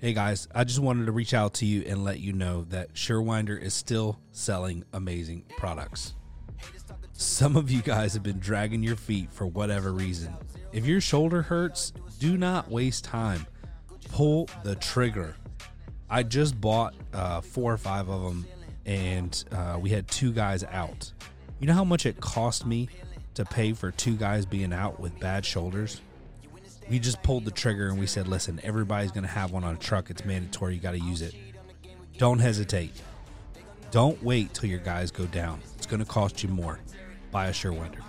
Hey guys, I just wanted to reach out to you and let you know that Surewinder is still selling amazing products. Some of you guys have been dragging your feet for whatever reason. If your shoulder hurts, do not waste time. Pull the trigger. I just bought uh, four or five of them, and uh, we had two guys out. You know how much it cost me to pay for two guys being out with bad shoulders? We just pulled the trigger and we said, listen, everybody's going to have one on a truck. It's mandatory. You got to use it. Don't hesitate. Don't wait till your guys go down. It's going to cost you more. Buy a Surewinder.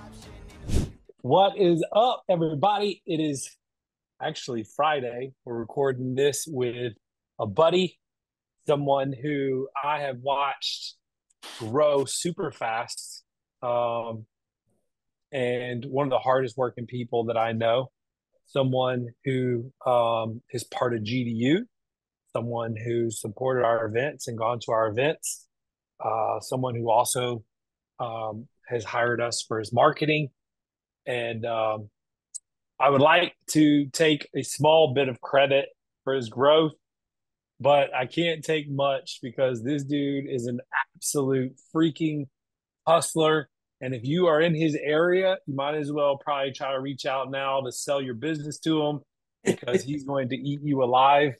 What is up, everybody? It is actually Friday. We're recording this with a buddy, someone who I have watched grow super fast, um, and one of the hardest working people that I know. Someone who um, is part of GDU, someone who supported our events and gone to our events, uh, someone who also um, has hired us for his marketing. And um, I would like to take a small bit of credit for his growth, but I can't take much because this dude is an absolute freaking hustler. And if you are in his area, you might as well probably try to reach out now to sell your business to him because he's going to eat you alive.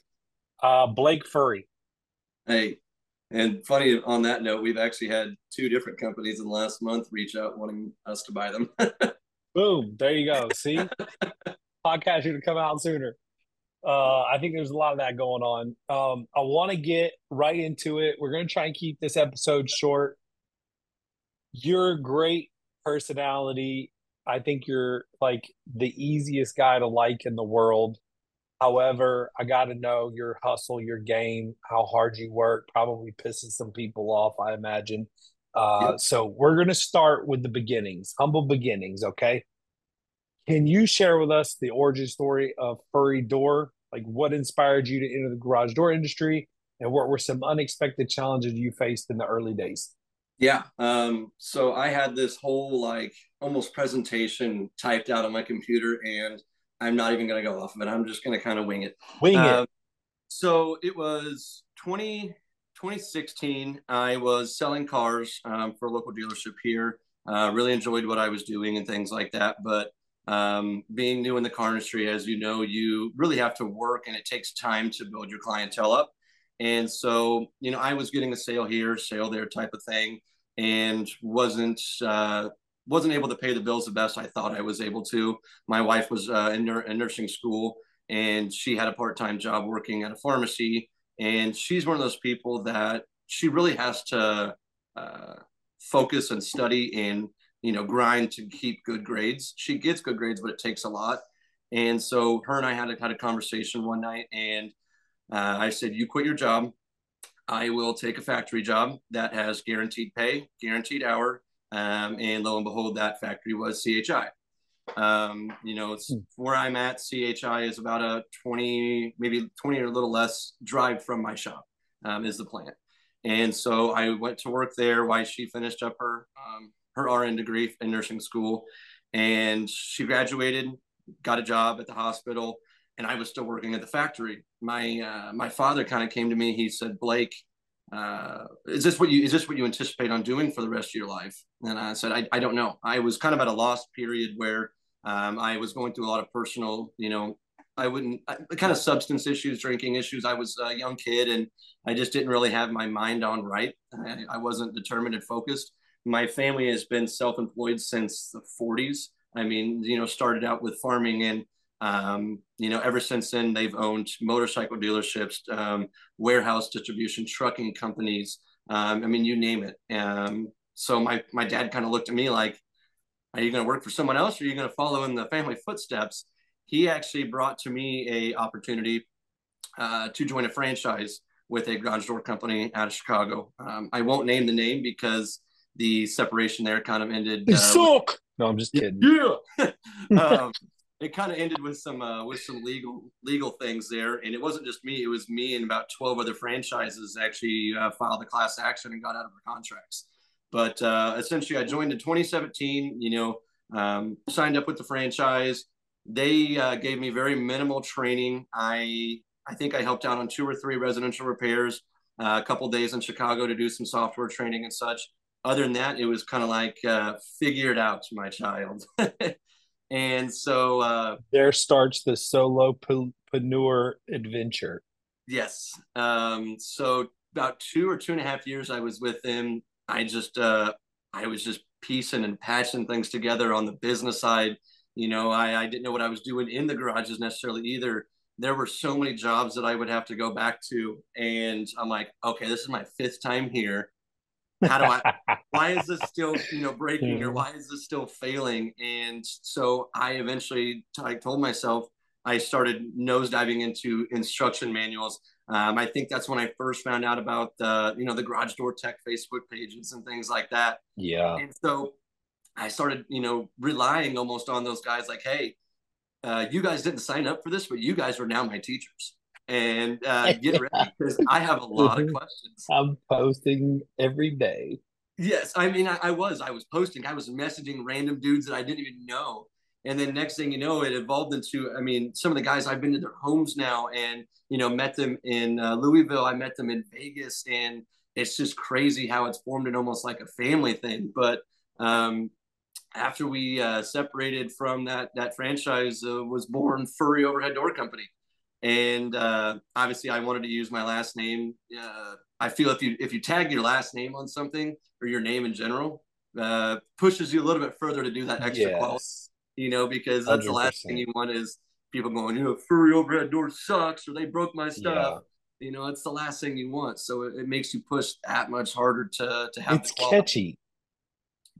Uh, Blake Furry. Hey, and funny on that note, we've actually had two different companies in the last month reach out wanting us to buy them. Boom. There you go. See? Podcast should have come out sooner. Uh, I think there's a lot of that going on. Um, I want to get right into it. We're going to try and keep this episode short you're a great personality. I think you're like the easiest guy to like in the world. However, I got to know your hustle, your game, how hard you work, probably pisses some people off, I imagine. Uh, yep. So we're going to start with the beginnings, humble beginnings. Okay. Can you share with us the origin story of Furry Door? Like what inspired you to enter the garage door industry and what were some unexpected challenges you faced in the early days? Yeah. Um, so I had this whole like almost presentation typed out on my computer, and I'm not even going to go off of it. I'm just going to kind of wing it. Wing it. Um, so it was 20, 2016. I was selling cars um, for a local dealership here. Uh, really enjoyed what I was doing and things like that. But um, being new in the car industry, as you know, you really have to work and it takes time to build your clientele up. And so, you know, I was getting a sale here, sale there type of thing and wasn't uh, wasn't able to pay the bills the best I thought I was able to. My wife was uh, in, in nursing school, and she had a part time job working at a pharmacy. And she's one of those people that she really has to uh, focus and study and you know grind to keep good grades. She gets good grades, but it takes a lot. And so her and I had a, had a conversation one night, and uh, I said, "You quit your job I will take a factory job that has guaranteed pay, guaranteed hour, um, and lo and behold, that factory was CHI. Um, you know, it's hmm. where I'm at. CHI is about a 20, maybe 20 or a little less drive from my shop um, is the plant. And so I went to work there while she finished up her um, her RN degree in nursing school, and she graduated, got a job at the hospital, and I was still working at the factory. My uh, my father kind of came to me. He said, "Blake, uh, is this what you is this what you anticipate on doing for the rest of your life?" And I said, "I, I don't know. I was kind of at a lost period where um, I was going through a lot of personal, you know, I wouldn't I, kind of substance issues, drinking issues. I was a young kid, and I just didn't really have my mind on right. I, I wasn't determined and focused. My family has been self-employed since the 40s. I mean, you know, started out with farming and um, you know, ever since then, they've owned motorcycle dealerships, um, warehouse distribution, trucking companies. Um, I mean, you name it. Um, so my my dad kind of looked at me like, "Are you going to work for someone else, or are you going to follow in the family footsteps?" He actually brought to me a opportunity uh, to join a franchise with a garage door company out of Chicago. Um, I won't name the name because the separation there kind of ended. They uh, suck. With, no, I'm just kidding. Yeah. um, it kind of ended with some uh, with some legal legal things there, and it wasn't just me; it was me and about twelve other franchises actually uh, filed a class action and got out of our contracts. But uh, essentially, I joined in 2017. You know, um, signed up with the franchise. They uh, gave me very minimal training. I I think I helped out on two or three residential repairs, uh, a couple days in Chicago to do some software training and such. Other than that, it was kind of like uh, figure it out, to my child. and so uh, there starts the solo solopreneur adventure. Yes. Um, so about two or two and a half years I was with him. I just uh, I was just piecing and patching things together on the business side. You know, I, I didn't know what I was doing in the garages necessarily either. There were so many jobs that I would have to go back to. And I'm like, okay, this is my fifth time here. How do I, why is this still, you know, breaking or why is this still failing? And so I eventually I told myself, I started nosediving into instruction manuals. Um, I think that's when I first found out about the, you know, the garage door tech Facebook pages and things like that. Yeah. And so I started, you know, relying almost on those guys like, hey, uh, you guys didn't sign up for this, but you guys are now my teachers. And uh, get ready because I have a lot of questions. I'm posting every day. Yes, I mean, I, I, was. I was posting. I was messaging random dudes that I didn't even know. And then next thing you know, it evolved into. I mean, some of the guys I've been to their homes now, and you know, met them in uh, Louisville. I met them in Vegas, and it's just crazy how it's formed in almost like a family thing. But um, after we uh, separated from that that franchise uh, was born Furry Overhead Door Company, and uh, obviously I wanted to use my last name. Uh, I feel if you if you tag your last name on something or your name in general, uh, pushes you a little bit further to do that extra yes. quality. You know, because that's 100%. the last thing you want is people going, you know, Furry Overhead Door sucks or they broke my stuff. Yeah you know it's the last thing you want so it, it, makes you push that much harder to to have it's catchy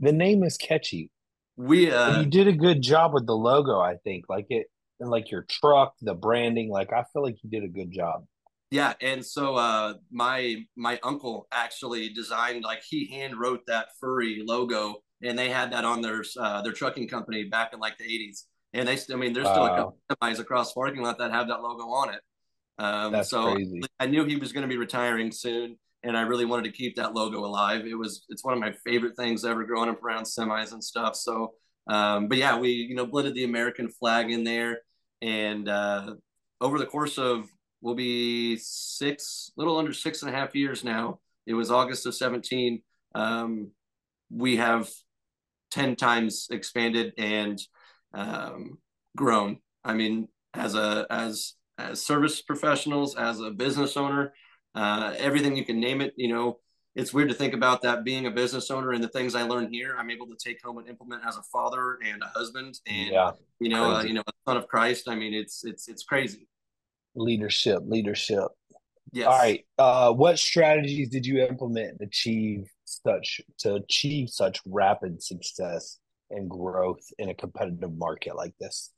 the name is catchy we uh, you did a good job with the logo i think like it like your truck the branding like i feel like you did a good job yeah and so uh my my uncle actually designed like he hand wrote that furry logo and they had that on their uh their trucking company back in like the 80s and they still, i mean there's still a couple semis across parking lot that have that logo on it um That's so crazy. i knew he was going to be retiring soon and I really wanted to keep that logo alive. It was it's one of my favorite things ever growing up around semis and stuff. So, um, but yeah, we you know blended the American flag in there, and uh, over the course of will be six, little under six and a half years now. It was August of seventeen. Um, we have ten times expanded and um, grown. I mean, as a as as service professionals, as a business owner, uh, everything you can name it. You know, it's weird to think about that being a business owner and the things I learned here. I'm able to take home and implement as a father and a husband, and yeah, you know, uh, you know, a son of Christ. I mean, it's it's it's crazy. Leadership, leadership. Yes. All right. Uh, what strategies did you implement to achieve such to achieve such rapid success and growth in a competitive market like this?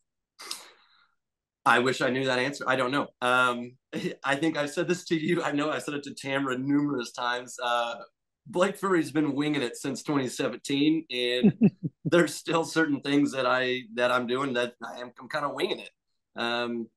I wish I knew that answer. I don't know. Um, I think I've said this to you. I know I said it to Tamara numerous times. Uh, Blake Furry's been winging it since 2017, and there's still certain things that I that I'm doing that I am I'm kind of winging it. Um,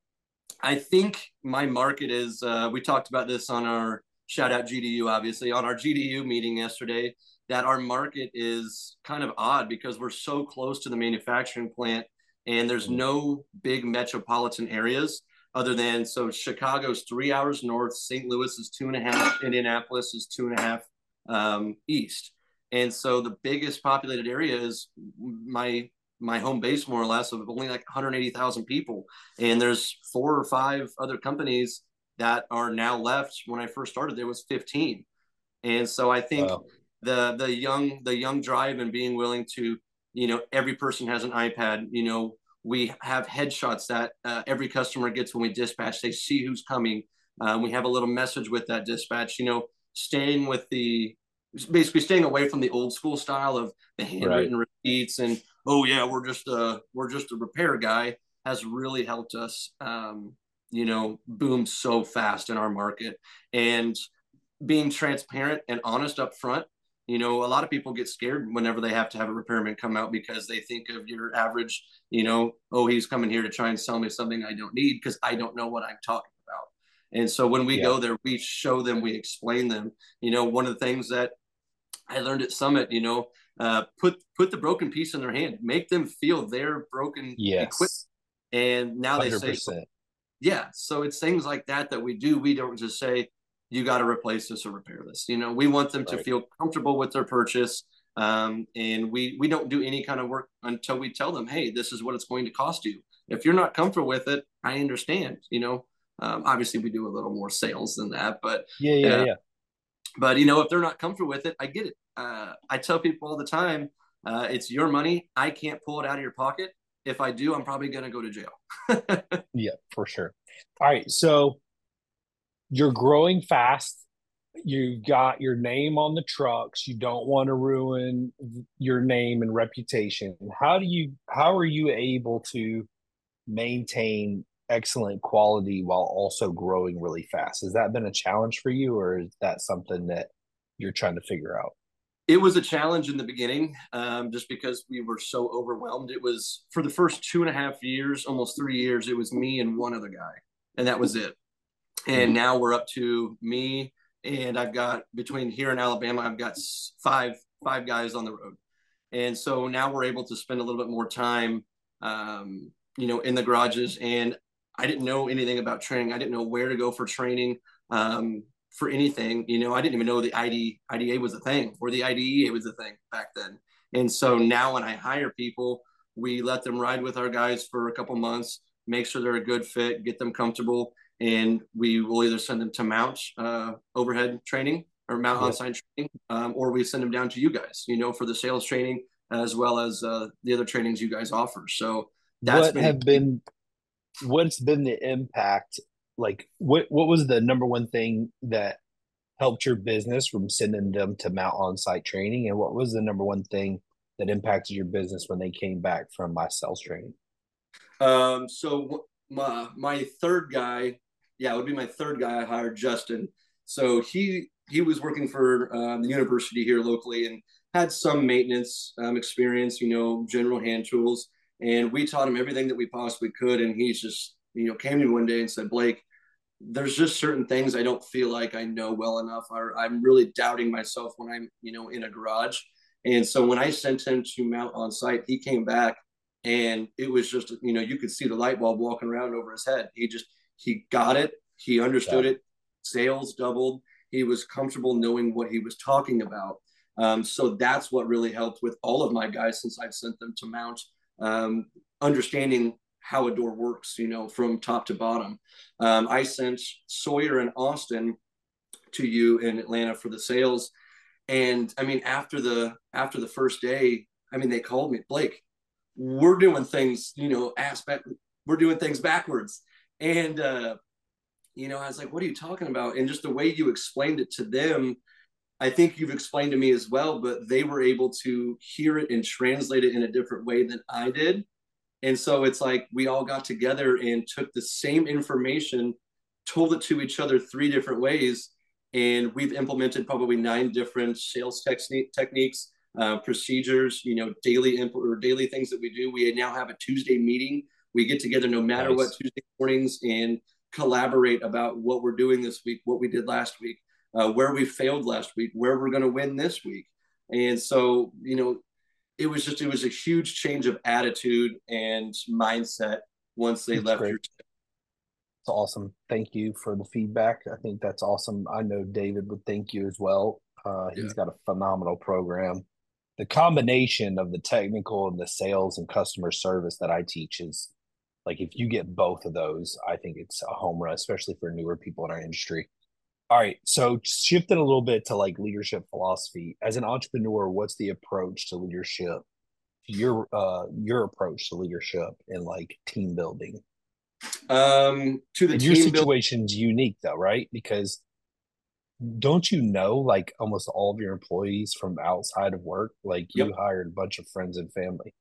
I think my market is. Uh, we talked about this on our shout out GDU, obviously on our GDU meeting yesterday. That our market is kind of odd because we're so close to the manufacturing plant and there's mm. no big metropolitan areas other than so Chicago's three hours north, St. Louis is two and a half, Indianapolis is two and a half um, east, and so the biggest populated area is my my home base more or less of only like 180,000 people, and there's four or five other companies that are now left. When I first started, there was 15, and so I think wow. the the young the young drive and being willing to you know every person has an ipad you know we have headshots that uh, every customer gets when we dispatch they see who's coming um, we have a little message with that dispatch you know staying with the basically staying away from the old school style of the handwritten right. receipts and oh yeah we're just a we're just a repair guy has really helped us um, you know boom so fast in our market and being transparent and honest up front you know a lot of people get scared whenever they have to have a repairman come out because they think of your average you know oh he's coming here to try and sell me something i don't need because i don't know what i'm talking about and so when we yeah. go there we show them we explain them you know one of the things that i learned at summit you know uh, put put the broken piece in their hand make them feel their broken yes. equipment and now 100%. they say yeah. So it's things like that that we do. We don't just say, you got to replace this or repair this. You know, we want them to feel comfortable with their purchase. Um, and we we don't do any kind of work until we tell them, hey, this is what it's going to cost you. If you're not comfortable with it, I understand. You know, um, obviously we do a little more sales than that, but yeah, yeah, uh, yeah. But you know, if they're not comfortable with it, I get it. Uh, I tell people all the time, uh, it's your money. I can't pull it out of your pocket. If I do, I'm probably going to go to jail. yeah, for sure. All right, so you're growing fast. You've got your name on the trucks. You don't want to ruin your name and reputation. How do you how are you able to maintain excellent quality while also growing really fast? Has that been a challenge for you or is that something that you're trying to figure out? It was a challenge in the beginning um, just because we were so overwhelmed. It was for the first two and a half years almost three years it was me and one other guy and that was it and mm-hmm. now we're up to me and I've got between here and Alabama, I've got five five guys on the road, and so now we're able to spend a little bit more time, um, you know, in the garages. And I didn't know anything about training. I didn't know where to go for training um, for anything. You know, I didn't even know the ID IDA was a thing or the IDEA was a thing back then. And so now when I hire people, we let them ride with our guys for a couple months, make sure they're a good fit, get them comfortable, and we will either send them to mount uh, overhead training or mount yeah. on-site training, um, or we send them down to you guys, you know, for the sales training as well as uh, the other trainings you guys offer. So that's what been- have been what's been the impact? Like, what what was the number one thing that helped your business from sending them to mount on-site training, and what was the number one thing that impacted your business when they came back from my sales training? Um, so my my third guy yeah, it would be my third guy I hired, Justin. So he he was working for um, the university here locally and had some maintenance um, experience, you know, general hand tools. And we taught him everything that we possibly could. And he's just, you know, came to me one day and said, Blake, there's just certain things I don't feel like I know well enough. Or I'm really doubting myself when I'm, you know, in a garage. And so when I sent him to mount on site, he came back and it was just, you know, you could see the light bulb walking around over his head. He just, he got it. He understood yeah. it. Sales doubled. He was comfortable knowing what he was talking about. Um, so that's what really helped with all of my guys since I've sent them to mount, um, understanding how a door works, you know, from top to bottom. Um, I sent Sawyer and Austin to you in Atlanta for the sales. And I mean, after the after the first day, I mean, they called me, Blake, we're doing things, you know, aspect, we're doing things backwards. And, uh, you know, I was like, what are you talking about? And just the way you explained it to them, I think you've explained to me as well, but they were able to hear it and translate it in a different way than I did. And so it's like we all got together and took the same information, told it to each other three different ways. And we've implemented probably nine different sales technique, techniques, uh, procedures, you know, daily imp- or daily things that we do. We now have a Tuesday meeting we get together no matter nice. what Tuesday mornings and collaborate about what we're doing this week, what we did last week, uh, where we failed last week, where we're going to win this week. And so, you know, it was just, it was a huge change of attitude and mindset once they that's left great. your It's awesome. Thank you for the feedback. I think that's awesome. I know David would thank you as well. Uh, he's yeah. got a phenomenal program. The combination of the technical and the sales and customer service that I teach is like if you get both of those, I think it's a home run, especially for newer people in our industry. All right, so shifting a little bit to like leadership philosophy. As an entrepreneur, what's the approach to leadership? Your uh your approach to leadership and like team building. Um, to the and your situation's build- unique though, right? Because don't you know like almost all of your employees from outside of work? Like yep. you hired a bunch of friends and family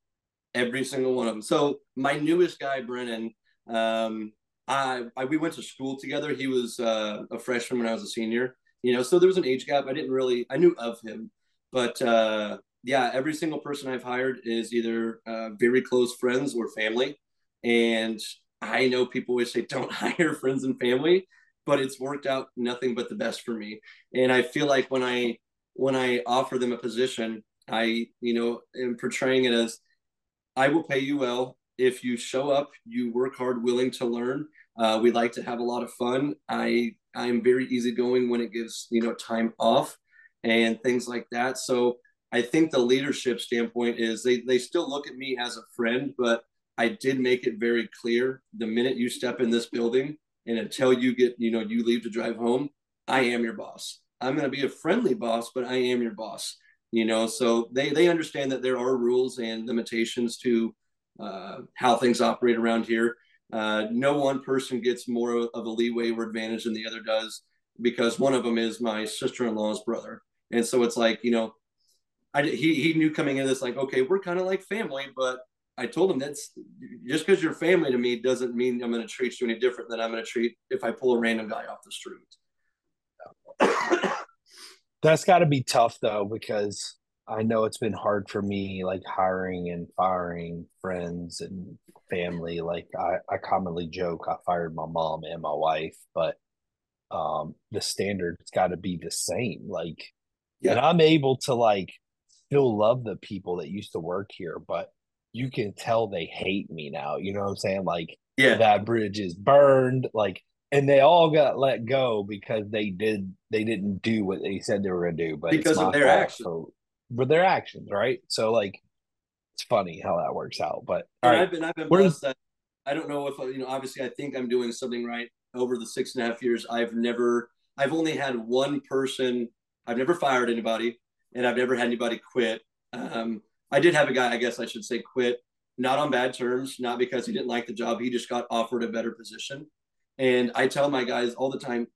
every single one of them. So my newest guy, Brennan, um, I, I, we went to school together. He was uh, a freshman when I was a senior. You know, so there was an age gap. I didn't really I knew of him, but uh, yeah, every single person I've hired is either uh, very close friends or family. And I know people always say don't hire friends and family, but it's worked out nothing but the best for me. And I feel like when I when I offer them a position, I you know am portraying it as I will pay you well if you show up, you work hard, willing to learn, Uh, we like to have a lot of fun. I I'm very easygoing when it gives you know time off and things like that. So I think the leadership standpoint is they they still look at me as a friend, but I did make it very clear the minute you step in this building and until you get you know you leave to drive home, I am your boss. I'm going to be a friendly boss, but I am your boss. You know, so they they understand that there are rules and limitations to uh, how things operate around here. Uh, no one person gets more of a leeway or advantage than the other does because one of them is my sister-in-law's brother, and so it's like you know, I he he knew coming in this like okay we're kind of like family, but I told him that's just because you're family to me doesn't mean I'm going to treat you any different than I'm going to treat if I pull a random guy off the street. That's got to be tough though, because I know it's been hard for me, like hiring and firing friends and family. Like I, I commonly joke, I fired my mom and my wife, but um, the standard's got to be the same. Like, yeah. and I'm able to like still love the people that used to work here, but you can tell they hate me now. You know what I'm saying? Like, yeah, that bridge is burned. Like, and they all got let go because they did they didn't do what they said they were going to do, but because of their actions. So, but their actions, right? So like, it's funny how that works out. But right, I've been I've been blessed that I don't know if you know. Obviously, I think I'm doing something right. Over the six and a half years, I've never I've only had one person. I've never fired anybody, and I've never had anybody quit. Um, I did have a guy, I guess I should say, quit, not on bad terms, not because he didn't like the job. He just got offered a better position. And I tell my guys all the time,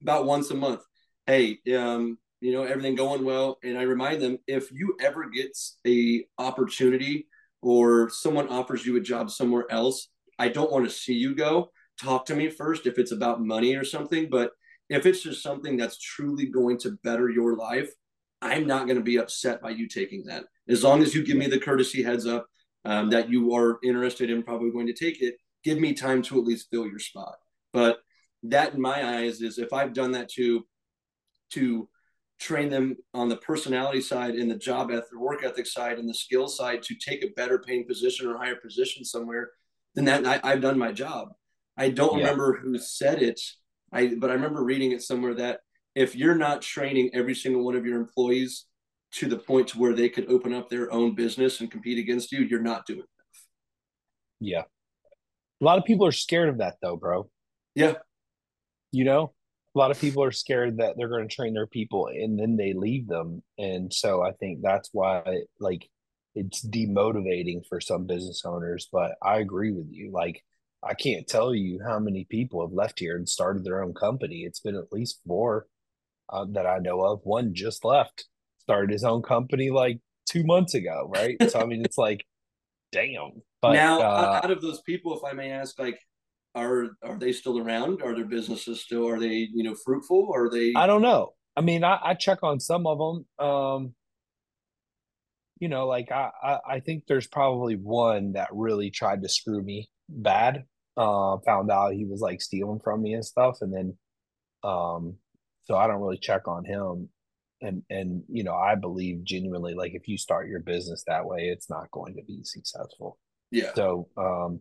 about once a month, hey, um, you know, everything going well. And I remind them if you ever get a opportunity or someone offers you a job somewhere else, I don't want to see you go. Talk to me first if it's about money or something. But if it's just something that's truly going to better your life, I'm not going to be upset by you taking that. As long as you give me the courtesy heads up um, that you are interested in probably going to take it, give me time to at least fill your spot. But that, in my eyes, is if I've done that to to train them on the personality side and the job ethic, work ethic side, and the skill side to take a better paying position or higher position somewhere, then that I, have done my job. I don't yeah. remember who said it, I but I remember reading it somewhere that if you're not training every single one of your employees to the point to where they could open up their own business and compete against you, you're not doing enough. Yeah. A lot of people are scared of that though, bro. Yeah. You know, a lot of people are scared that they're going to train their people and then they leave them. And so I think that's why like it's demotivating for some business owners, but I agree with you. Like I can't tell you how many people have left here and started their own company. It's been at least four uh, that I know of. One just left, started his own company like two months ago, right? so I mean, it's like, damn. But now, uh, out of those people, if I may ask, like, are are they still around? Are their businesses still? Are they you know fruitful? Are they? I don't know. I mean, I, I check on some of them. Um, you know, like I, I I think there's probably one that really tried to screw me bad. Uh, found out he was like stealing from me and stuff, and then, um, so I don't really check on him. And and you know, I believe genuinely, like if you start your business that way, it's not going to be successful. Yeah. So, um,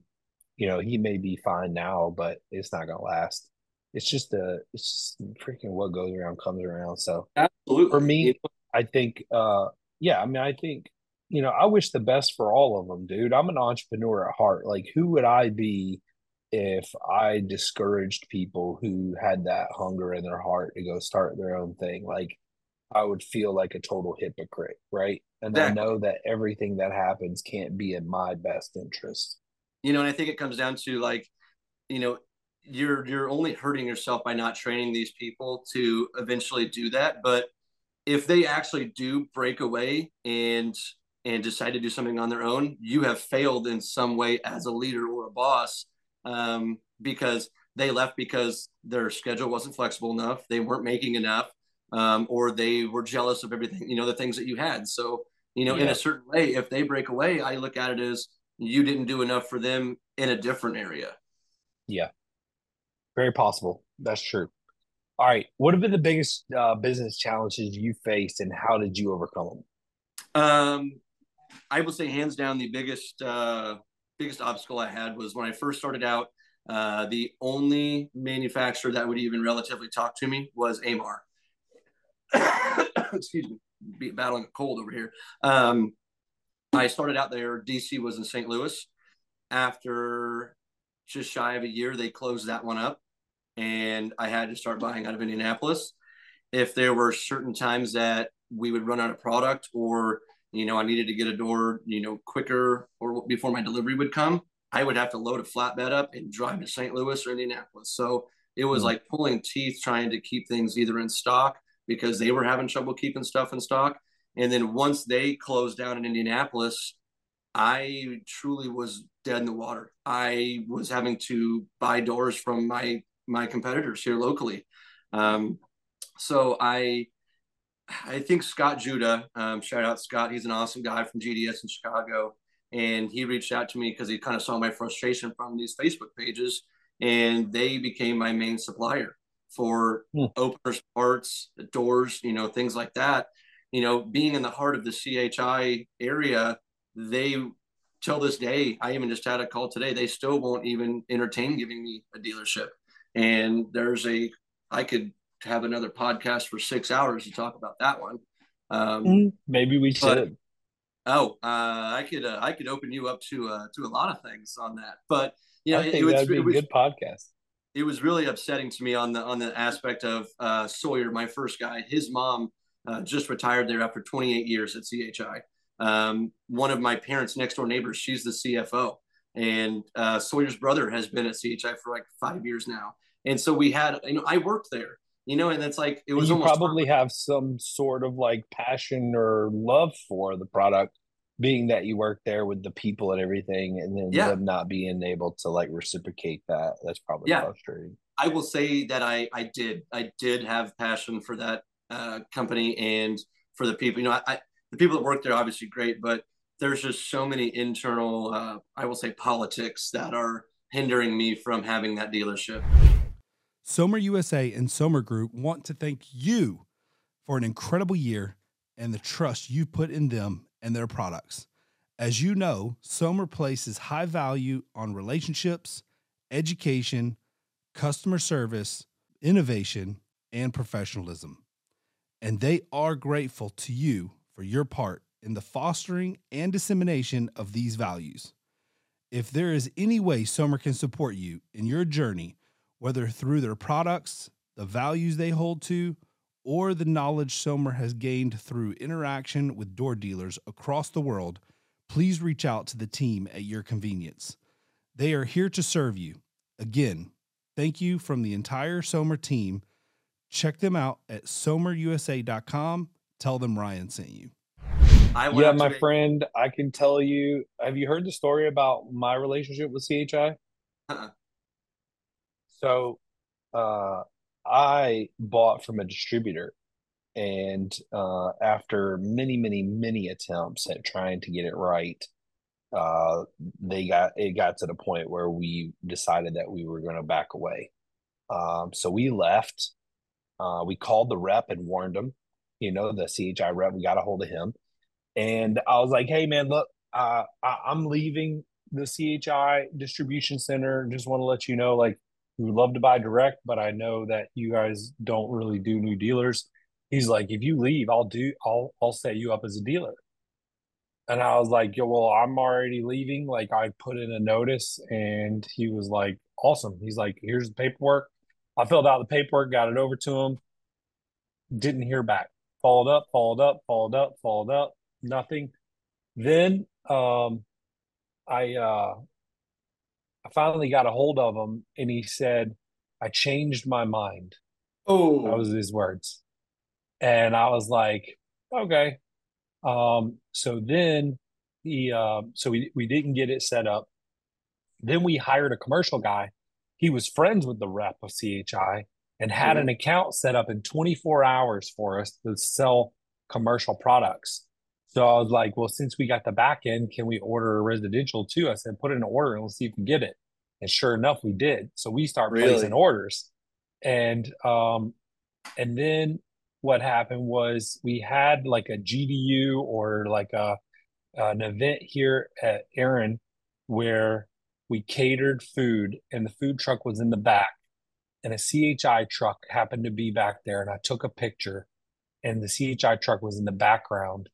you know, he may be fine now, but it's not gonna last. It's just a, it's just freaking what goes around comes around. So, absolutely. For me, I think, uh, yeah, I mean, I think, you know, I wish the best for all of them, dude. I'm an entrepreneur at heart. Like, who would I be if I discouraged people who had that hunger in their heart to go start their own thing? Like, I would feel like a total hypocrite, right? And exactly. I know that everything that happens can't be in my best interest you know and i think it comes down to like you know you're you're only hurting yourself by not training these people to eventually do that but if they actually do break away and and decide to do something on their own you have failed in some way as a leader or a boss um, because they left because their schedule wasn't flexible enough they weren't making enough um, or they were jealous of everything you know the things that you had so you know yeah. in a certain way if they break away i look at it as you didn't do enough for them in a different area. Yeah, very possible. That's true. All right, what have been the biggest uh, business challenges you faced, and how did you overcome them? Um, I would say hands down the biggest uh, biggest obstacle I had was when I first started out. Uh, the only manufacturer that would even relatively talk to me was Amarr. Excuse me, be battling a cold over here. Um, I started out there. DC was in St. Louis. After just shy of a year, they closed that one up, and I had to start buying out of Indianapolis. If there were certain times that we would run out of product, or you know, I needed to get a door, you know, quicker or before my delivery would come, I would have to load a flatbed up and drive to St. Louis or Indianapolis. So it was mm-hmm. like pulling teeth trying to keep things either in stock because they were having trouble keeping stuff in stock. And then once they closed down in Indianapolis, I truly was dead in the water. I was having to buy doors from my my competitors here locally. Um, so I I think Scott Judah, um, shout out Scott, he's an awesome guy from GDS in Chicago. And he reached out to me because he kind of saw my frustration from these Facebook pages, and they became my main supplier for hmm. openers, parts, doors, you know, things like that. You know, being in the heart of the CHI area, they till this day, I even just had a call today. They still won't even entertain giving me a dealership. And there's a, I could have another podcast for six hours to talk about that one. Um, mm, Maybe we should. oh, uh, I could, uh, I could open you up to, uh, to a lot of things on that. But you know, I think it, that'd be it was, a good podcast. It was really upsetting to me on the on the aspect of uh, Sawyer, my first guy. His mom uh, just retired there after 28 years at CHI. Um, one of my parents' next door neighbors, she's the CFO, and uh, Sawyer's brother has been at CHI for like five years now. And so we had, you know, I worked there, you know, and it's like it was. you probably have some sort of like passion or love for the product, being that you work there with the people and everything, and then yeah. them not being able to like reciprocate that. That's probably yeah. frustrating. I will say that I I did I did have passion for that uh, company and for the people. You know, I the people that work there obviously great, but there's just so many internal, uh, I will say, politics that are hindering me from having that dealership. Sommer USA and Sommer Group want to thank you for an incredible year and the trust you put in them and their products. As you know, Sommer places high value on relationships, education, customer service, innovation, and professionalism. And they are grateful to you for your part in the fostering and dissemination of these values. If there is any way Sommer can support you in your journey, whether through their products, the values they hold to, or the knowledge Sommer has gained through interaction with door dealers across the world, please reach out to the team at your convenience. They are here to serve you. Again, thank you from the entire Sommer team. Check them out at sommerusa.com Tell them Ryan sent you. yeah, my friend, I can tell you. Have you heard the story about my relationship with CHI? Uh-uh. So, uh, I bought from a distributor, and uh, after many, many, many attempts at trying to get it right, uh, they got it got to the point where we decided that we were going to back away. Um, so we left. Uh, we called the rep and warned him, you know, the CHI rep. We got a hold of him, and I was like, "Hey, man, look, uh, I, I'm leaving the CHI distribution center. Just want to let you know, like, we would love to buy direct, but I know that you guys don't really do new dealers." He's like, "If you leave, I'll do. I'll I'll set you up as a dealer." And I was like, "Yo, well, I'm already leaving. Like, I put in a notice." And he was like, "Awesome." He's like, "Here's the paperwork." I filled out the paperwork, got it over to him. Didn't hear back followed up, followed up, followed up, followed up, nothing. Then um, I uh, I finally got a hold of him, and he said, "I changed my mind." Oh, that was his words, and I was like, "Okay." Um, so then he, uh, so we we didn't get it set up. Then we hired a commercial guy. He was friends with the rep of CHI, and had an account set up in 24 hours for us to sell commercial products. So I was like, well, since we got the back end, can we order a residential too? I said, put in an order and we'll see if we can get it. And sure enough, we did. So we start really? placing orders. And um, and then what happened was we had like a GDU or like a an event here at Aaron where we catered food, and the food truck was in the back, and a CHI truck happened to be back there, and I took a picture, and the CHI truck was in the background,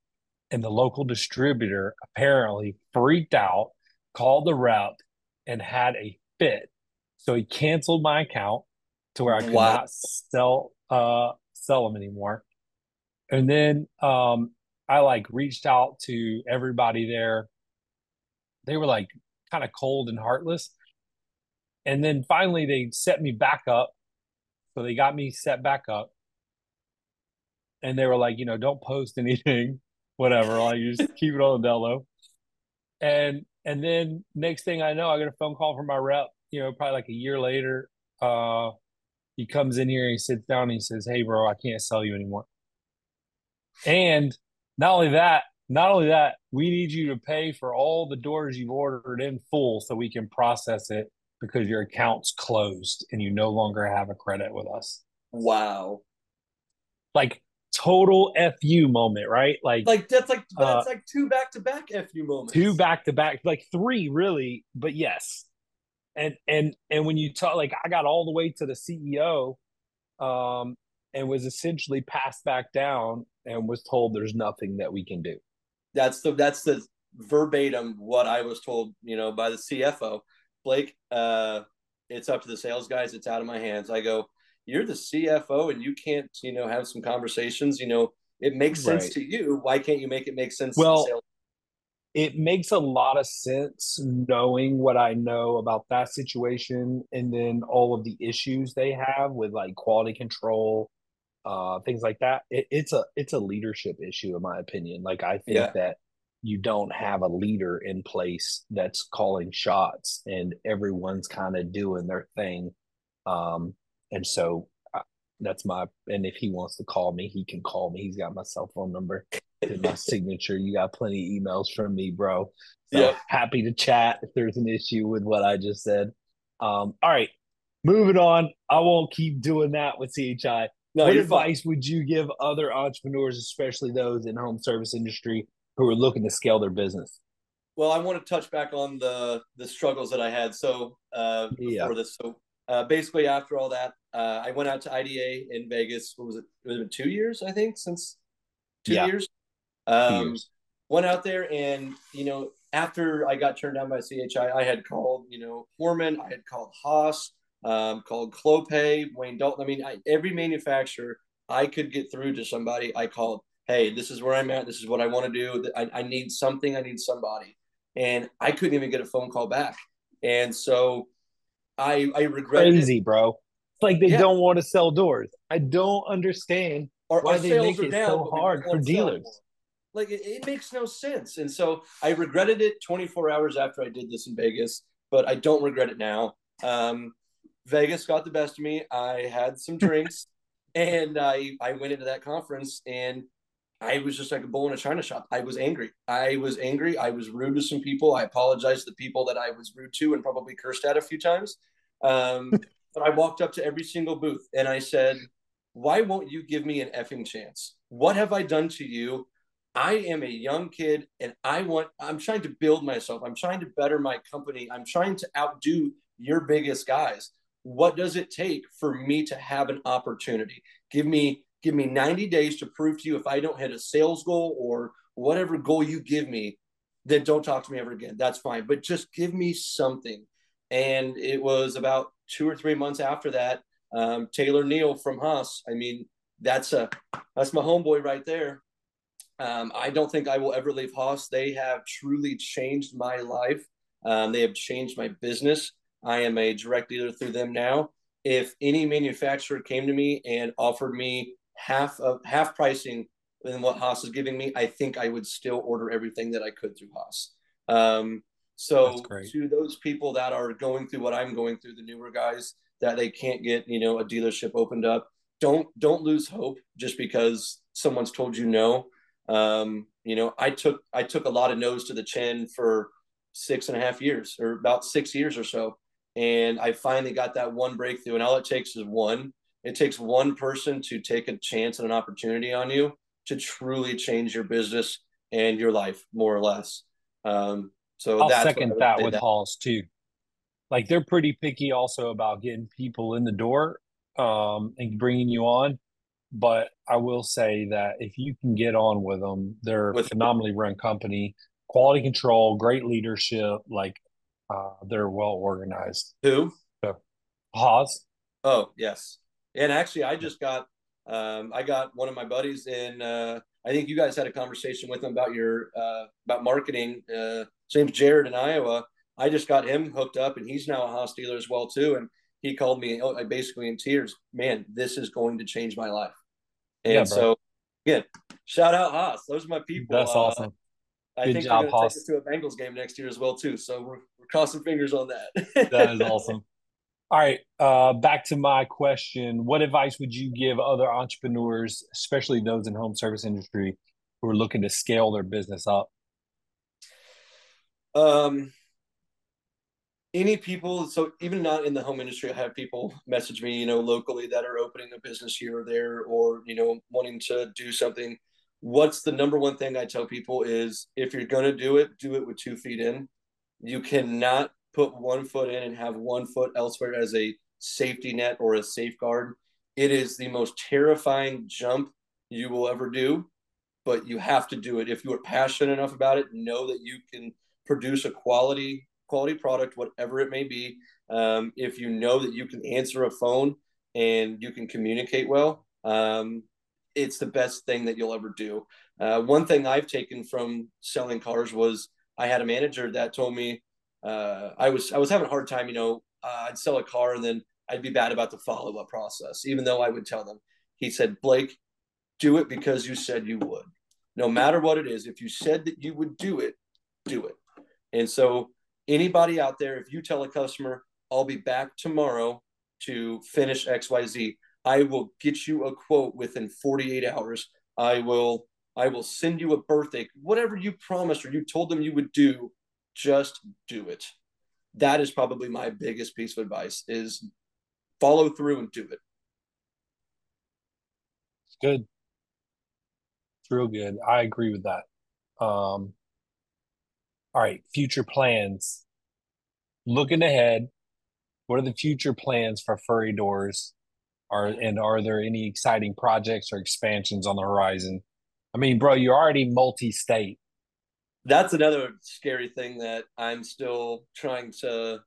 and the local distributor apparently freaked out, called the rep, and had a fit. So he canceled my account to where I could wow. not sell uh sell them anymore. And then um I like reached out to everybody there. They were like kind of cold and heartless. And then finally they set me back up. So they got me set back up. And they were like, you know, don't post anything, whatever. Like you just keep it on the Dello. And and then next thing I know, I get a phone call from my rep, you know, probably like a year later. Uh he comes in here and he sits down and he says, Hey bro, I can't sell you anymore. And not only that, not only that, we need you to pay for all the doors you've ordered in full so we can process it because your account's closed and you no longer have a credit with us. Wow. Like total FU moment, right? Like like that's like uh, it's like two back to back FU moments. Two back to back, like three really, but yes. And and and when you talk like I got all the way to the CEO um and was essentially passed back down and was told there's nothing that we can do. That's the that's the verbatim what I was told, you know, by the CFO. Blake, uh, it's up to the sales guys. It's out of my hands. I go, you're the CFO and you can't, you know, have some conversations. You know, it makes sense right. to you. Why can't you make it make sense? Well, it makes a lot of sense knowing what I know about that situation and then all of the issues they have with like quality control, uh, things like that. It, it's a it's a leadership issue, in my opinion. Like I think yeah. that you don't have a leader in place that's calling shots, and everyone's kind of doing their thing. Um, and so uh, that's my. And if he wants to call me, he can call me. He's got my cell phone number my signature. You got plenty of emails from me, bro. So yep. happy to chat if there's an issue with what I just said. Um, all right, moving on. I won't keep doing that with CHI. No, what advice fine. would you give other entrepreneurs, especially those in home service industry who are looking to scale their business? Well, I want to touch back on the the struggles that I had. So uh, before yeah. this, so uh, basically after all that, uh, I went out to IDA in Vegas. What was it? It was been two years, I think, since two yeah. years. Um, two years. Went out there, and you know, after I got turned down by CHI, I had called, you know, Foreman, I had called Haas, um, called Clopay, Wayne Dalton. I mean, I, every manufacturer I could get through to somebody, I called, hey, this is where I'm at. This is what I want to do. I, I need something. I need somebody. And I couldn't even get a phone call back. And so I, I regret Crazy, it. bro. It's like they yeah. don't want to sell doors. I don't understand our, why they make it down, so hard for dealers. Like it, it makes no sense. And so I regretted it 24 hours after I did this in Vegas, but I don't regret it now. Um, Vegas got the best of me. I had some drinks and I I went into that conference and I was just like a bull in a china shop. I was angry. I was angry. I was rude to some people. I apologized to the people that I was rude to and probably cursed at a few times. Um, but I walked up to every single booth and I said, Why won't you give me an effing chance? What have I done to you? I am a young kid and I want, I'm trying to build myself. I'm trying to better my company. I'm trying to outdo your biggest guys what does it take for me to have an opportunity? Give me give me 90 days to prove to you if i don't hit a sales goal or whatever goal you give me then don't talk to me ever again. That's fine. But just give me something. And it was about two or three months after that um, taylor neal from haas i mean that's a that's my homeboy right there. Um, i don't think i will ever leave haas. They have truly changed my life. Um, they have changed my business I am a direct dealer through them now. If any manufacturer came to me and offered me half of half pricing than what Haas is giving me, I think I would still order everything that I could through Haas. Um, so to those people that are going through what I'm going through, the newer guys that they can't get, you know, a dealership opened up, don't don't lose hope just because someone's told you no. Um, you know, I took I took a lot of no's to the chin for six and a half years or about six years or so. And I finally got that one breakthrough. And all it takes is one. It takes one person to take a chance and an opportunity on you to truly change your business and your life, more or less. Um, so I'll second that with that. Haas too. like they're pretty picky also about getting people in the door um, and bringing you on. But I will say that if you can get on with them, they're a phenomenally run company, quality control, great leadership. Like uh, they're well organized. Who? So, Haas. Oh yes, and actually, I just got um, I got one of my buddies in. Uh, I think you guys had a conversation with him about your uh, about marketing. Uh, his name's Jared in Iowa. I just got him hooked up, and he's now a Haas dealer as well too. And he called me oh, basically in tears. Man, this is going to change my life. And yeah, so, again, shout out Haas. Those are my people. That's uh, awesome. I Good think job, they're going to take us to a Bengals game next year as well too. So we're, we're crossing fingers on that. that is awesome. All right, uh, back to my question. What advice would you give other entrepreneurs, especially those in home service industry, who are looking to scale their business up? Um, any people so even not in the home industry i have people message me you know locally that are opening a business here or there or you know wanting to do something what's the number one thing i tell people is if you're going to do it do it with two feet in. You cannot put one foot in and have one foot elsewhere as a safety net or a safeguard. It is the most terrifying jump you will ever do but you have to do it. If you are passionate enough about it know that you can produce a quality quality product, whatever it may be. Um, if you know that you can answer a phone and you can communicate well, um, it's the best thing that you'll ever do. Uh, one thing I've taken from selling cars was I had a manager that told me uh, I was I was having a hard time. You know, uh, I'd sell a car and then I'd be bad about the follow up process, even though I would tell them. He said, Blake, do it because you said you would. No matter what it is, if you said that you would do it, do it. And so anybody out there, if you tell a customer, I'll be back tomorrow to finish XYZ, I will get you a quote within 48 hours. I will I will send you a birthday, whatever you promised or you told them you would do, just do it. That is probably my biggest piece of advice is follow through and do it. It's good. It's real good. I agree with that. Um, all right, future plans. Looking ahead, what are the future plans for Furry Doors? Are and are there any exciting projects or expansions on the horizon? I mean, bro, you're already multi-state. That's another scary thing that I'm still trying to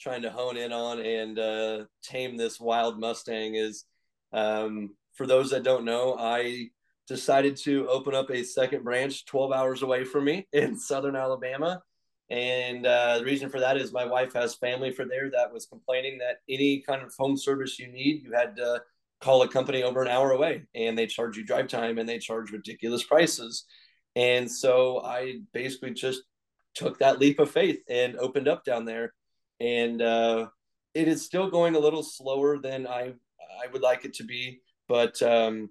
trying to hone in on and uh, tame this wild Mustang. Is um, for those that don't know, I decided to open up a second branch 12 hours away from me in southern Alabama. And uh, the reason for that is my wife has family for there that was complaining that any kind of home service you need, you had to call a company over an hour away and they charge you drive time and they charge ridiculous prices. And so I basically just took that leap of faith and opened up down there. And uh, it is still going a little slower than I I would like it to be, but um,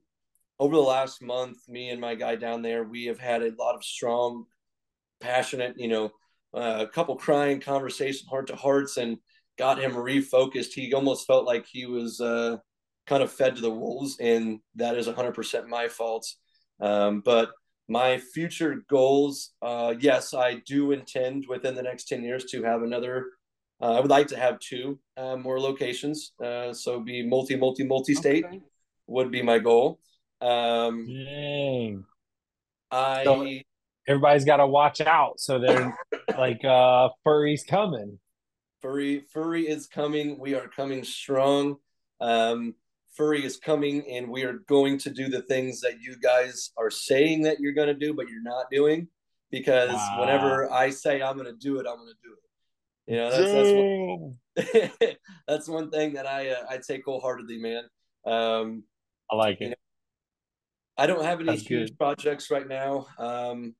over the last month, me and my guy down there, we have had a lot of strong, passionate, you know, uh, a couple crying conversation, heart to hearts, and got him refocused. He almost felt like he was uh, kind of fed to the wolves, and that is 100% my fault. Um, but my future goals, uh, yes, I do intend within the next 10 years to have another. Uh, I would like to have two uh, more locations, uh, so be multi, multi, multi state okay. would be my goal. Um, Dang. I so everybody's got to watch out. So they're like, uh, furry's coming. Furry, furry is coming. We are coming strong. Um, furry is coming, and we are going to do the things that you guys are saying that you're going to do, but you're not doing. Because wow. whenever I say I'm going to do it, I'm going to do it. You know, that's that's one, that's one thing that I uh, I take wholeheartedly, man. Um, I like it. You know, I don't have any That's huge good. projects right now. Um,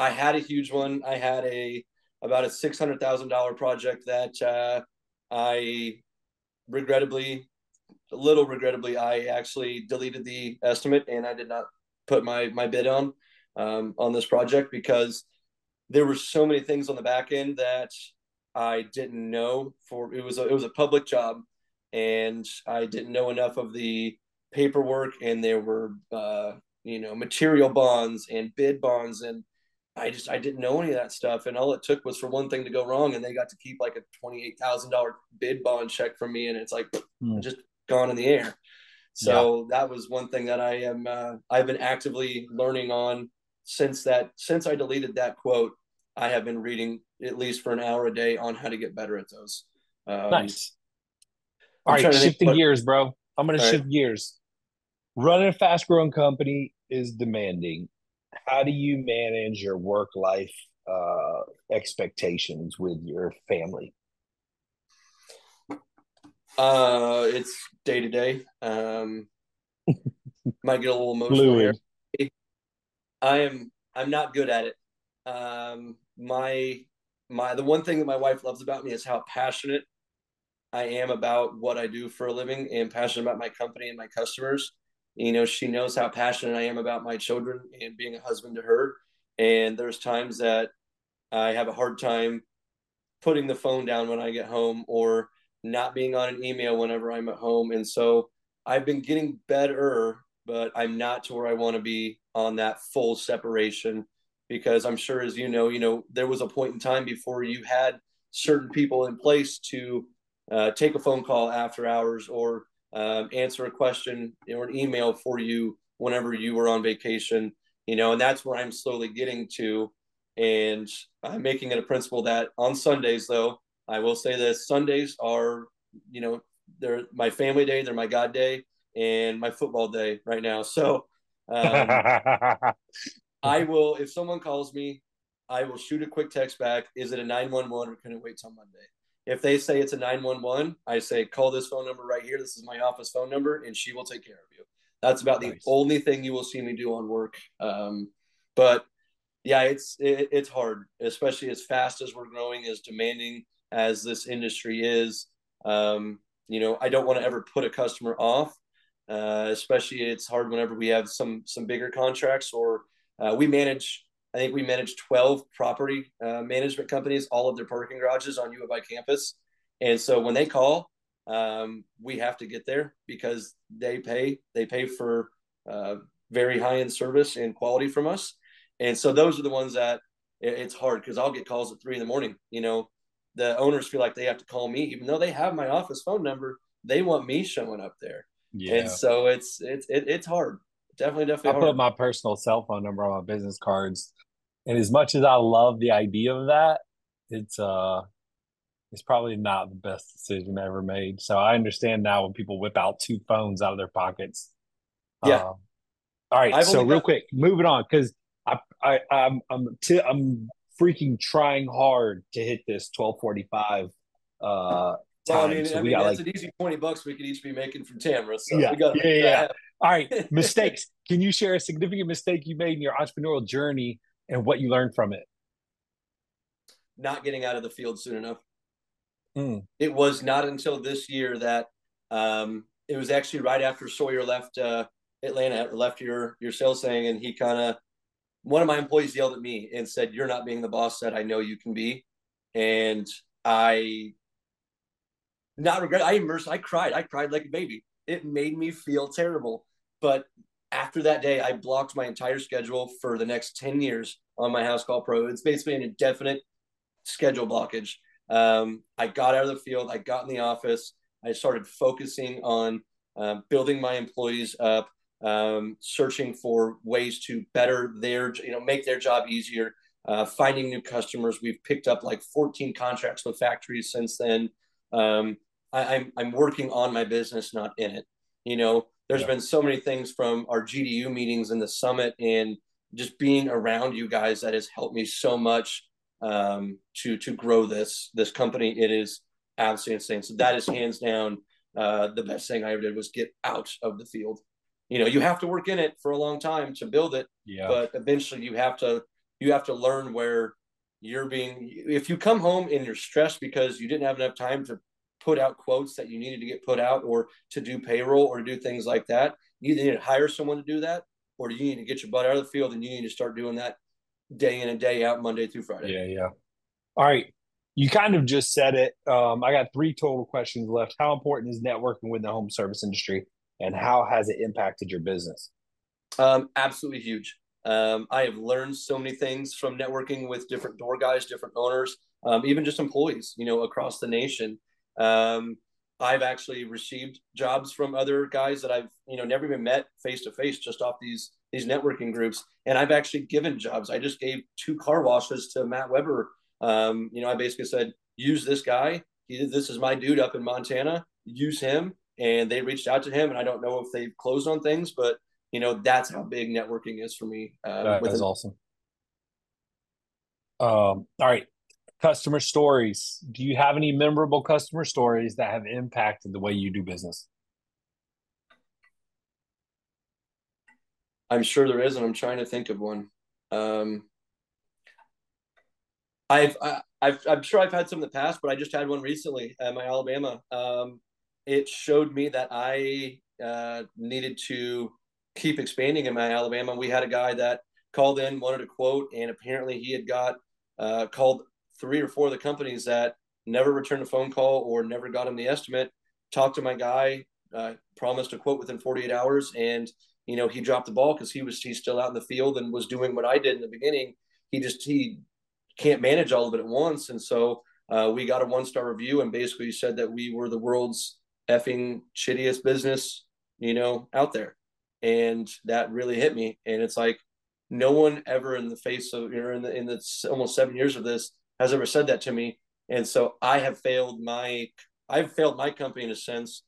I had a huge one. I had a about a six hundred thousand dollar project that uh, I regrettably, a little regrettably, I actually deleted the estimate and I did not put my my bid on um, on this project because there were so many things on the back end that I didn't know. For it was a, it was a public job, and I didn't know enough of the paperwork and there were uh, you know material bonds and bid bonds and I just I didn't know any of that stuff, and all it took was for one thing to go wrong, and they got to keep like a twenty eight thousand dollar bid bond check from me, and it's like mm. just gone in the air. So yeah. that was one thing that I am uh, I've been actively learning on since that since I deleted that quote. I have been reading at least for an hour a day on how to get better at those. Um, nice. All right, shifting think, gears, bro. I'm going to shift right. gears. Running a fast growing company is demanding. How do you manage your work life uh, expectations with your family? Uh, it's day to day. Um, might get a little emotional here. I am. I'm not good at it. Um, my my the one thing that my wife loves about me is how passionate I am about what I do for a living and passionate about my company and my customers. You know, she knows how passionate I am about my children and being a husband to her. And there's times that I have a hard time putting the phone down when I get home or not being on an email whenever I'm at home. And so I've been getting better, but I'm not to where I want to be on that full separation because I'm sure, as you know, you know, there was a point in time before you had certain people in place to uh, take a phone call after hours or um, answer a question or an email for you whenever you were on vacation, you know, and that's where I'm slowly getting to. And I'm making it a principle that on Sundays, though, I will say this Sundays are, you know, they're my family day, they're my God day, and my football day right now. So um, I will, if someone calls me, I will shoot a quick text back. Is it a 911 or can it wait till Monday? If they say it's a 911, I say, call this phone number right here. This is my office phone number, and she will take care of you. That's about nice. the only thing you will see me do on work. Um, but yeah, it's it, it's hard, especially as fast as we're growing, as demanding as this industry is. Um, you know, I don't want to ever put a customer off. Uh, especially, it's hard whenever we have some some bigger contracts or uh, we manage I think we manage 12 property uh, management companies, all of their parking garages on U of I campus. And so when they call, um, we have to get there because they pay, they pay for uh, very high end service and quality from us. And so those are the ones that it, it's hard because I'll get calls at three in the morning. You know, the owners feel like they have to call me, even though they have my office phone number, they want me showing up there. Yeah. And so it's, it's, it, it's hard definitely, definitely. I hard. put my personal cell phone number on my business cards, and as much as I love the idea of that, it's uh, it's probably not the best decision I ever made. So I understand now when people whip out two phones out of their pockets. Yeah. Uh, all right. I've so real got- quick, moving on because I I I'm I'm t- I'm freaking trying hard to hit this twelve forty five. Uh, well, I mean, so I mean that's like, an easy twenty bucks we could each be making from Tamara. So yeah, we got yeah, yeah. All right, mistakes. Can you share a significant mistake you made in your entrepreneurial journey and what you learned from it? Not getting out of the field soon enough. Mm. It was not until this year that um, it was actually right after Sawyer left uh, Atlanta, left your your sales thing, and he kind of one of my employees yelled at me and said, "You're not being the boss that I know you can be," and I not regret. I immersed. I cried. I cried like a baby. It made me feel terrible but after that day, I blocked my entire schedule for the next 10 years on my Housecall Pro. It's basically an indefinite schedule blockage. Um, I got out of the field, I got in the office, I started focusing on um, building my employees up, um, searching for ways to better their, you know, make their job easier, uh, finding new customers. We've picked up like 14 contracts with factories since then. Um, I, I'm, I'm working on my business, not in it. You know, there's yeah. been so many things from our GDU meetings and the summit and just being around you guys that has helped me so much um, to to grow this this company. It is absolutely insane. So that is hands down uh, the best thing I ever did was get out of the field. You know, you have to work in it for a long time to build it, yeah. but eventually you have to you have to learn where you're being. If you come home and you're stressed because you didn't have enough time to put out quotes that you needed to get put out or to do payroll or to do things like that. You either need to hire someone to do that or do you need to get your butt out of the field and you need to start doing that day in and day out, Monday through Friday. Yeah, yeah. All right. You kind of just said it. Um, I got three total questions left. How important is networking with the home service industry and how has it impacted your business? Um, absolutely huge. Um, I have learned so many things from networking with different door guys, different owners, um, even just employees, you know, across the nation. Um, I've actually received jobs from other guys that I've, you know, never even met face to face, just off these these networking groups. And I've actually given jobs. I just gave two car washes to Matt Weber. Um, you know, I basically said, use this guy. He, this is my dude up in Montana. Use him. And they reached out to him, and I don't know if they've closed on things, but you know, that's how big networking is for me. Um, that is awesome. Um, all right, customer stories. Do you have any memorable customer stories that have impacted the way you do business? I'm sure there is, and I'm trying to think of one. Um, I've, I, I've, I'm sure I've had some in the past, but I just had one recently at my Alabama. Um, it showed me that I uh, needed to keep expanding in my Alabama. We had a guy that called in, wanted a quote, and apparently he had got uh, called three or four of the companies that never returned a phone call or never got him the estimate. Talked to my guy, uh, promised a quote within 48 hours, and you know he dropped the ball because he was he's still out in the field and was doing what I did in the beginning. He just he can't manage all of it at once, and so uh, we got a one star review and basically said that we were the world's effing shittiest business, you know, out there, and that really hit me. And it's like no one ever in the face of you know in the in the almost seven years of this has ever said that to me. And so I have failed my I've failed my company in a sense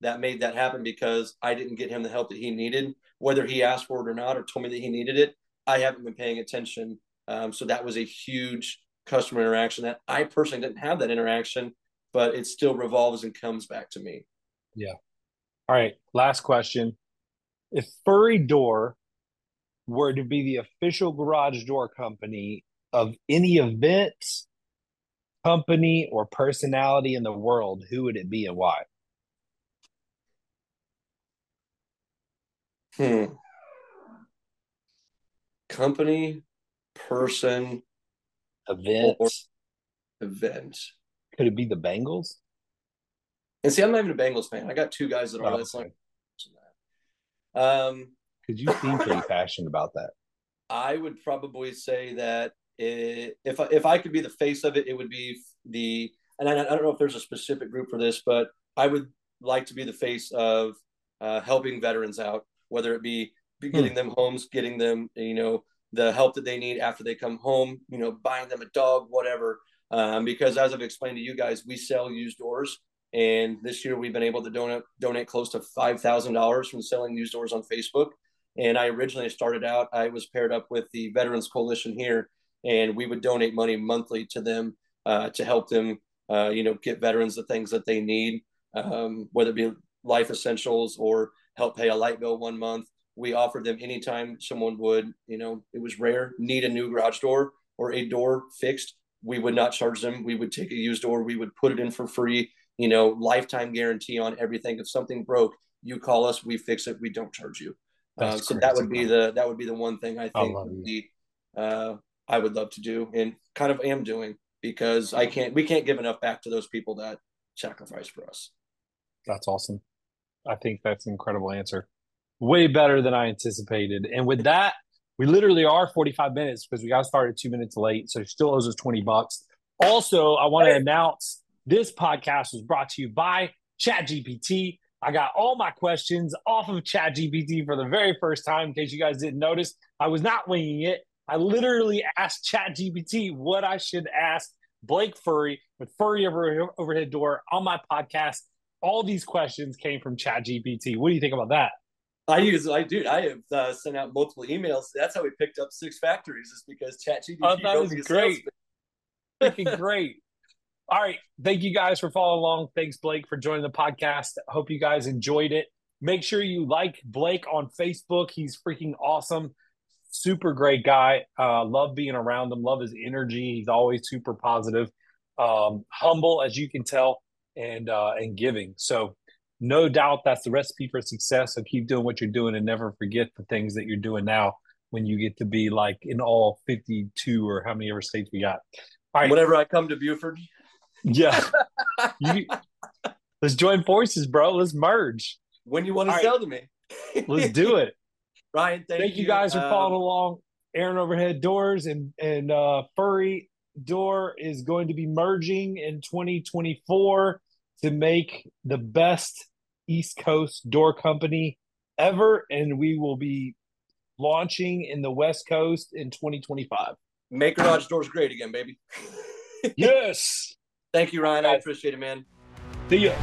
that made that happen because I didn't get him the help that he needed, whether he asked for it or not, or told me that he needed it. I haven't been paying attention. Um, so that was a huge customer interaction that I personally didn't have that interaction, but it still revolves and comes back to me. Yeah. All right. Last question. If Furry Door were to be the official garage door company of any event, company, or personality in the world, who would it be and why? Hmm. Company, person, event, event. Could it be the Bengals? And see, I'm not even a Bengals fan. I got two guys that are. Oh, that's okay. like. Um, because you seem pretty passionate about that. I would probably say that it, if I, if I could be the face of it, it would be the and I, I, don't know if there's a specific group for this, but I would like to be the face of uh, helping veterans out, whether it be, be hmm. getting hmm. them homes, getting them you know the help that they need after they come home, you know, buying them a dog, whatever. Um, because as I've explained to you guys, we sell used doors, and this year we've been able to donate donate close to five thousand dollars from selling used doors on Facebook. And I originally started out, I was paired up with the Veterans Coalition here, and we would donate money monthly to them uh, to help them, uh, you know, get veterans the things that they need, um, whether it be life essentials or help pay a light bill one month. We offered them anytime someone would, you know, it was rare, need a new garage door or a door fixed. We would not charge them. We would take a used door, we would put it in for free, you know, lifetime guarantee on everything. If something broke, you call us, we fix it, we don't charge you. Uh, so that would be the that would be the one thing I think the, uh, I would love to do and kind of am doing because I can't we can't give enough back to those people that sacrifice for us. That's awesome. I think that's an incredible answer. Way better than I anticipated. And with that, we literally are 45 minutes because we got started two minutes late. So still owes us 20 bucks. Also, I want to announce this podcast was brought to you by ChatGPT. I got all my questions off of ChatGPT for the very first time. In case you guys didn't notice, I was not winging it. I literally asked ChatGPT what I should ask Blake Furry with Furry Over Overhead Door on my podcast. All these questions came from ChatGPT. What do you think about that? I use, I do, I have uh, sent out multiple emails. That's how we picked up six factories, is because ChatGPT. Oh, that was great. Freaking great. All right. Thank you guys for following along. Thanks, Blake, for joining the podcast. Hope you guys enjoyed it. Make sure you like Blake on Facebook. He's freaking awesome. Super great guy. Uh, love being around him. Love his energy. He's always super positive, um, humble, as you can tell, and uh, and giving. So no doubt that's the recipe for success. So keep doing what you're doing and never forget the things that you're doing now when you get to be like in all 52 or how many ever states we got. All right. Whenever I come to Buford, yeah. you, let's join forces, bro. Let's merge. When you want to All sell right. to me. let's do it. Ryan, thank, thank you, you guys for Um, following along. Aaron Overhead Doors and and uh, Furry Door is going to be merging in 2024 to make the best East Coast door company ever, and we will be launching in the West Coast in 2025. Make garage doors great again, baby. yes. Thank you, Ryan. I appreciate it, man. See ya.